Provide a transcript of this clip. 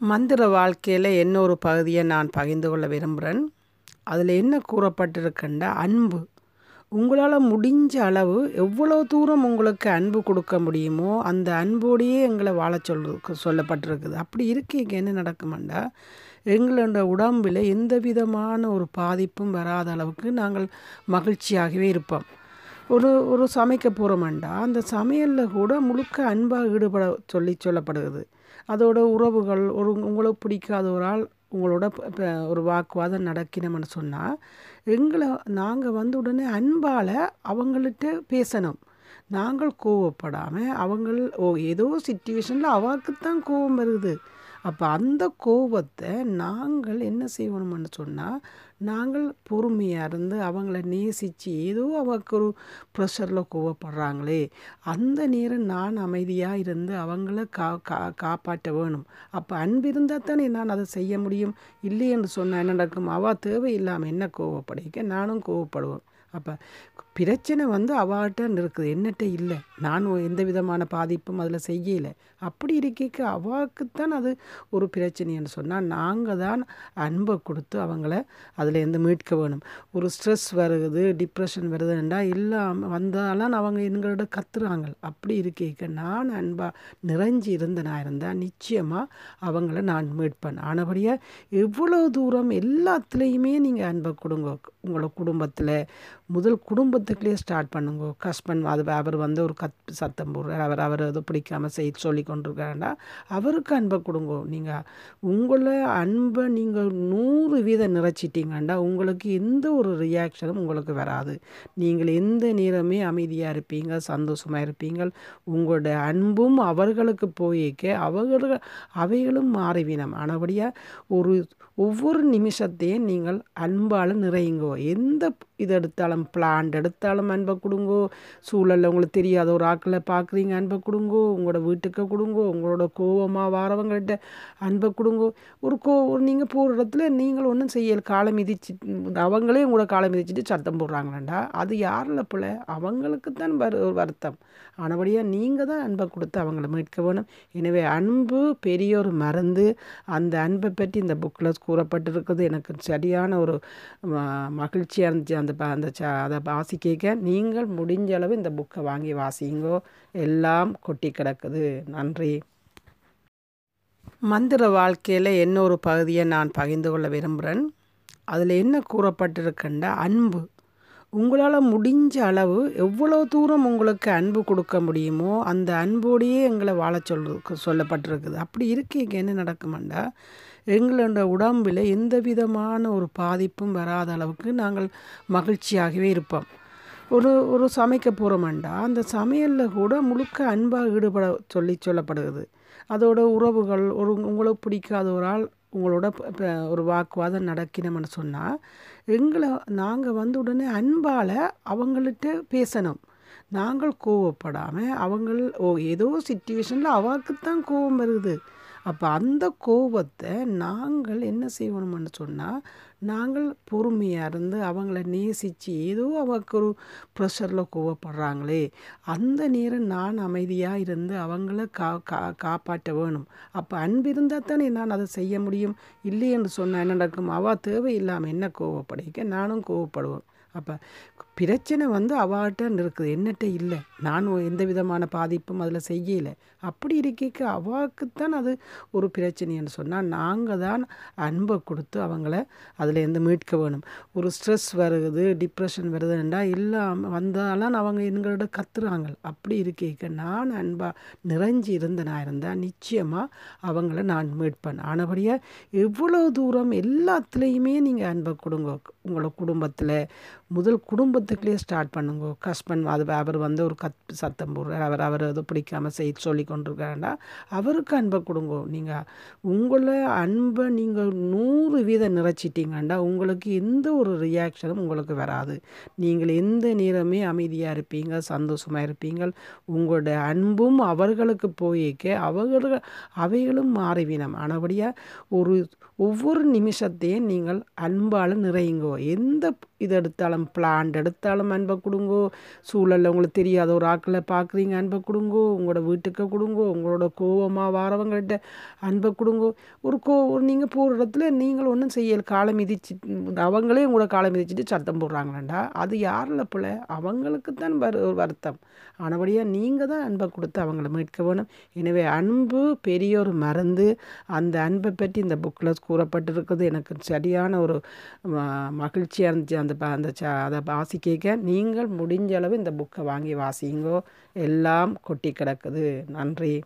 மந்திர வாழ்க்கையில் இன்னொரு பகுதியை நான் பகிர்ந்து கொள்ள விரும்புகிறேன் அதில் என்ன கூறப்பட்டிருக்கின்ற அன்பு? உங்களால் முடிஞ்ச அளவு எவ்வளோ தூரம் உங்களுக்கு அன்பு கொடுக்க முடியுமோ அந்த அன்போடையே எங்களை வாழ சொல் சொல்லப்பட்டிருக்குது. அப்படி இருக்கீங்க என்ன நடக்குமாண்டா? எங்களோட உடம்பில் எந்த விதமான ஒரு பாதிப்பும் வராத அளவுக்கு நாங்கள் மகிழ்ச்சியாகவே இருப்போம். ஒரு ஒரு சமைக்க போகிறோமாண்டா அந்த சமையலில் கூட முழுக்க அன்பாக ஈடுபட சொல்லி சொல்லப்படுகிறது. அதோட உறவுகள் ஒரு உங்களுக்கு பிடிக்காத ஒரு ஆள் உங்களோட ஒரு வாக்குவாதம் நடக்கணும்னு சொன்னால் எங்களை நாங்கள் வந்து உடனே அன்பால் அவங்கள்ட்ட பேசணும். நாங்கள் கோவப்படாமல் அவங்கள் ஓ ஏதோ சுச்சுவேஷனில் அவாக்குத்தான் கோவம் வருது. அப்போ அந்த கோபத்தை நாங்கள் என்ன செய்யணும்னு சொன்னால் நாங்கள் பொறுமையாக இருந்து அவங்கள நேசித்து ஏதோ அவருக்கு ஒரு ப்ரெஷரில் கோவப்படுறாங்களே அந்த நேரம் நான் அமைதியாக இருந்து அவங்கள கா கா காப்பாற்ற வேணும். அப்போ அன்பு இருந்தால் தானே நான் அதை செய்ய முடியும். இல்லையென்று சொன்னால் என்ன நடக்கும்? அவள் தேவையில்லாமல் என்ன கோவப்படைக்க நானும் கோவப்படுவேன் அப்போ பிரச்சனை வந்து அவாட்ட இருக்குது. என்னட்ட இல்லை. நான் எந்த விதமான பாதிப்பும் அதில் செய்யலை. அப்படி இருக்க அவாக்குத்தான் அது ஒரு பிரச்சனைன்னு சொன்னால் நாங்கள் தான் அன்பை கொடுத்து அவங்கள அதில் இருந்து மீட்க வேணும். ஒரு ஸ்ட்ரெஸ் வருது டிப்ரெஷன் வருதுன்றா இல்லாமல் வந்தாலும் அவங்க எங்களோட கத்துறாங்க. அப்படி இருக்க நான் அன்பாக நிறைஞ்சி நான் இருந்தால் நிச்சயமாக அவங்கள நான் மீட்பேன் ஆனபடியாக எவ்வளோ தூரம் எல்லாத்துலேயுமே நீங்கள் அன்பை கொடுங்க. உங்களோட குடும்பத்தில் முதல் குடும்பத்துக்குள்ளேயே ஸ்டார்ட் பண்ணுங்க. ஹஸ்பண்ட் அது அவர் வந்து ஒரு கத் சத்தம் போடுறார் அவர் அவர் எதுவும் பிடிக்காம செய் சொல்லி கொண்டிருக்காருன்னா அவருக்கு அன்பை கொடுங்க. நீங்கள் உங்களை அன்பை நீங்கள் நூறு வீதம் நிறைச்சிட்டிங்கண்டா உங்களுக்கு எந்த ஒரு ரியாக்ஷனும் உங்களுக்கு வராது. நீங்கள் எந்த நேரமே அமைதியாக இருப்பீங்க சந்தோஷமாக இருப்பீங்க. உங்களோட அன்பும் அவர்களுக்கு போயிக்க அவர்கள் அவைகளும் மாறிவினம் ஆனபடியாக ஒரு ஒவ்வொரு நிமிஷத்தையும் நீங்கள் அன்பால் நிறையுங்கோ. எந்த இது எடுத்தாலும் பிளான்ட் பார்த்தாலும் அன்பை கொடுங்கோ. சூழலில் உங்களுக்கு தெரியாத ஒரு ஆக்களை பார்க்குறீங்க அன்பை கொடுங்கோ. உங்களோட வீட்டுக்கு கொடுங்கோ. உங்களோட கோவமாக வாரவங்கள்ட்ட அன்பை கொடுங்கோ. ஒரு கோ ஒரு நீங்கள் போகிற இடத்துல நீங்கள் ஒன்றும் செய்யல. காலை மிதிச்சு அவங்களே உங்களோட காலை மிதிச்சிட்டு சத்தம் போடுறாங்களேண்டா. அது யாரில் பிள்ளை அவங்களுக்கு தான் வரு வருத்தம். ஆனபடியாக நீங்கள் தான் அன்பை கொடுத்து அவங்கள மீட்க வேணும். எனவே அன்பு பெரிய ஒரு மருந்து அந்த அன்பை பற்றி இந்த புக்கில் கூறப்பட்டிருக்கிறது எனக்கு சரியான ஒரு மகிழ்ச்சியாக இருந்துச்சு. அந்த ப- அந்த ச அதை வாசிக்க நீங்கள் முடிஞ்ச அளவு இந்த புக்கை வாங்கி வாசிங்கோ. எல்லாம் கொட்டி கிடக்குது. நன்றி. மந்திர வாழ்க்கையில் இன்னொரு பகுதியை நான் பகிர்ந்து கொள்ள விரும்புகிறேன் அதில் என்ன கூறப்பட்டிருக்கின்ற அன்பு. உங்களால் முடிஞ்ச அளவு எவ்வளோ தூரம் உங்களுக்கு அன்பு கொடுக்க முடியுமோ அந்த அன்போடையே எங்களை வாழ சொல் சொல்லப்பட்டிருக்குது. அப்படி இருக்கீங்க என்ன நடக்குமாண்டா? எங்களோட உடம்பில் எந்த விதமான ஒரு பாதிப்பும் வராத அளவுக்கு நாங்கள் மகிழ்ச்சியாகவே இருப்போம். ஒரு ஒரு சமைக்க போகிறோமாண்டா அந்த சமையலில் கூட முழுக்க அன்பாக ஈடுபட சொல்லி சொல்லப்படுகிறது. அதோட உறவுகள் ஒரு உங்களுக்கு பிடிக்காத ஒரு ஆள் உங்களோட ஒரு வாக்குவாதம் நடக்கணும்னு சொன்னால் எங்களை நாங்கள் வந்து உடனே அன்பால் அவங்கள்ட்ட பேசணும். நாங்கள் கோவப்படாமல் அவங்கள் ஓ ஏதோ சுச்சுவேஷனில் அவாக்குத்தான் கோவம் வருது. அப்போ அந்த கோபத்தை நாங்கள் என்ன செய்யணும்னு சொன்னால் நாங்கள் பொறுமையாக இருந்து அவங்கள நேசித்து ஏதோ அவருக்கு ஒரு ப்ரெஷரில் கோவப்படுறாங்களே அந்த நேரம் நான் அமைதியாக இருந்து அவங்கள கா கா காப்பாற்ற வேணும். அப்போ அன்பு இருந்தால் தானே நான் அதை செய்ய முடியும். இல்லையென்று சொன்னால் என்ன நடக்கும்? அவள் தேவையில்லாமல் என்ன கோவப்படைக்க நானும் கோவப்படுவேன் அப்போ பிரச்சனை வந்து அவாட்டன்னு இருக்குது. என்னட்ட இல்லை. நான் எந்த விதமான பாதிப்பும் அதில் செய்யலை. அப்படி இருக்க அவாக்குத்தான் அது ஒரு பிரச்சனைன்னு சொன்னால் நாங்கள் தான் அன்பை கொடுத்து அவங்கள அதில் இருந்து மீட்க வேணும். ஒரு ஸ்ட்ரெஸ் வருது டிப்ரெஷன் வருதுன்றா இல்லாமல் வந்தாலும் அவங்க எங்களோட கத்துறாங்க. அப்படி இருக்க நான் அன்பாக நிறைஞ்சி நான் இருந்தால் நிச்சயமாக அவங்கள நான் மீட்பேன் ஆனபடியாக எவ்வளோ தூரம் எல்லாத்துலேயுமே நீங்கள் அன்பை கொடுங்க. உங்களோட குடும்பத்தில் முதல் குடும்பத்துக்குள்ளேயே ஸ்டார்ட் பண்ணுங்க. ஹஸ்பண்ட் அது அவர் வந்து ஒரு கத் சத்தம் போடுறார் அவர் அவர் எதுவும் பிடிக்காம செய் சொல்லி கொண்டிருக்காருன்னா அவருக்கு அன்பை கொடுங்க. நீங்கள் உங்களை அன்பை நீங்கள் நூறு வீதம் நிறைச்சிட்டிங்கண்டா உங்களுக்கு எந்த ஒரு ரியாக்ஷனும் உங்களுக்கு வராது. நீங்கள் எந்த நேரமே அமைதியாக இருப்பீங்க சந்தோஷமாக இருப்பீங்க. உங்களோட அன்பும் அவர்களுக்கு போயிக்க அவர்கள் அவைகளும் மாறிவினம் ஆனபடியாக ஒரு ஒவ்வொரு நிமிஷத்தையும் நீங்கள் அன்பால் நிறையுங்கோ. எந்த இது எடுத்தாலும் பிளான்ட் எடுத்தாலும் அன்பை கொடுங்கோ. சூழலில் உங்களுக்கு தெரியாத ஒரு ஆக்களை பார்க்குறீங்க அன்பை கொடுங்கோ. உங்களோட வீட்டுக்கு கொடுங்கோ. உங்களோட கோவமாக வாரவங்கள்ட்ட அன்பை கொடுங்கோ. ஒரு கோ ஒரு நீங்கள் போகிற இடத்துல நீங்கள் ஒன்றும் செய்யல. காலை மிதிச்சு அவங்களே உங்களோட காலை மிதிச்சுட்டு சத்தம் போடுறாங்களேண்டா. அது யாரில் பிள்ளை அவங்களுக்கு தான் வரு வருத்தம். ஆனபடியாக நீங்கள் தான் அன்பை கொடுத்து அவங்கள மீட்க வேணும். எனவே அன்பு பெரிய ஒரு மருந்து அந்த அன்பை பற்றி இந்த புக்கில் கூறப்பட்டிருக்குது. எனக்கு சரியான ஒரு மகிழ்ச்சியாக இருந்துச்சு. அந்த ப- அந்த ச அதை வாசிக்க நீங்கள் முடிஞ்ச அளவு இந்த புக்கை வாங்கி வாசிங்கோ. எல்லாம் கொட்டி கிடக்குது. நன்றி.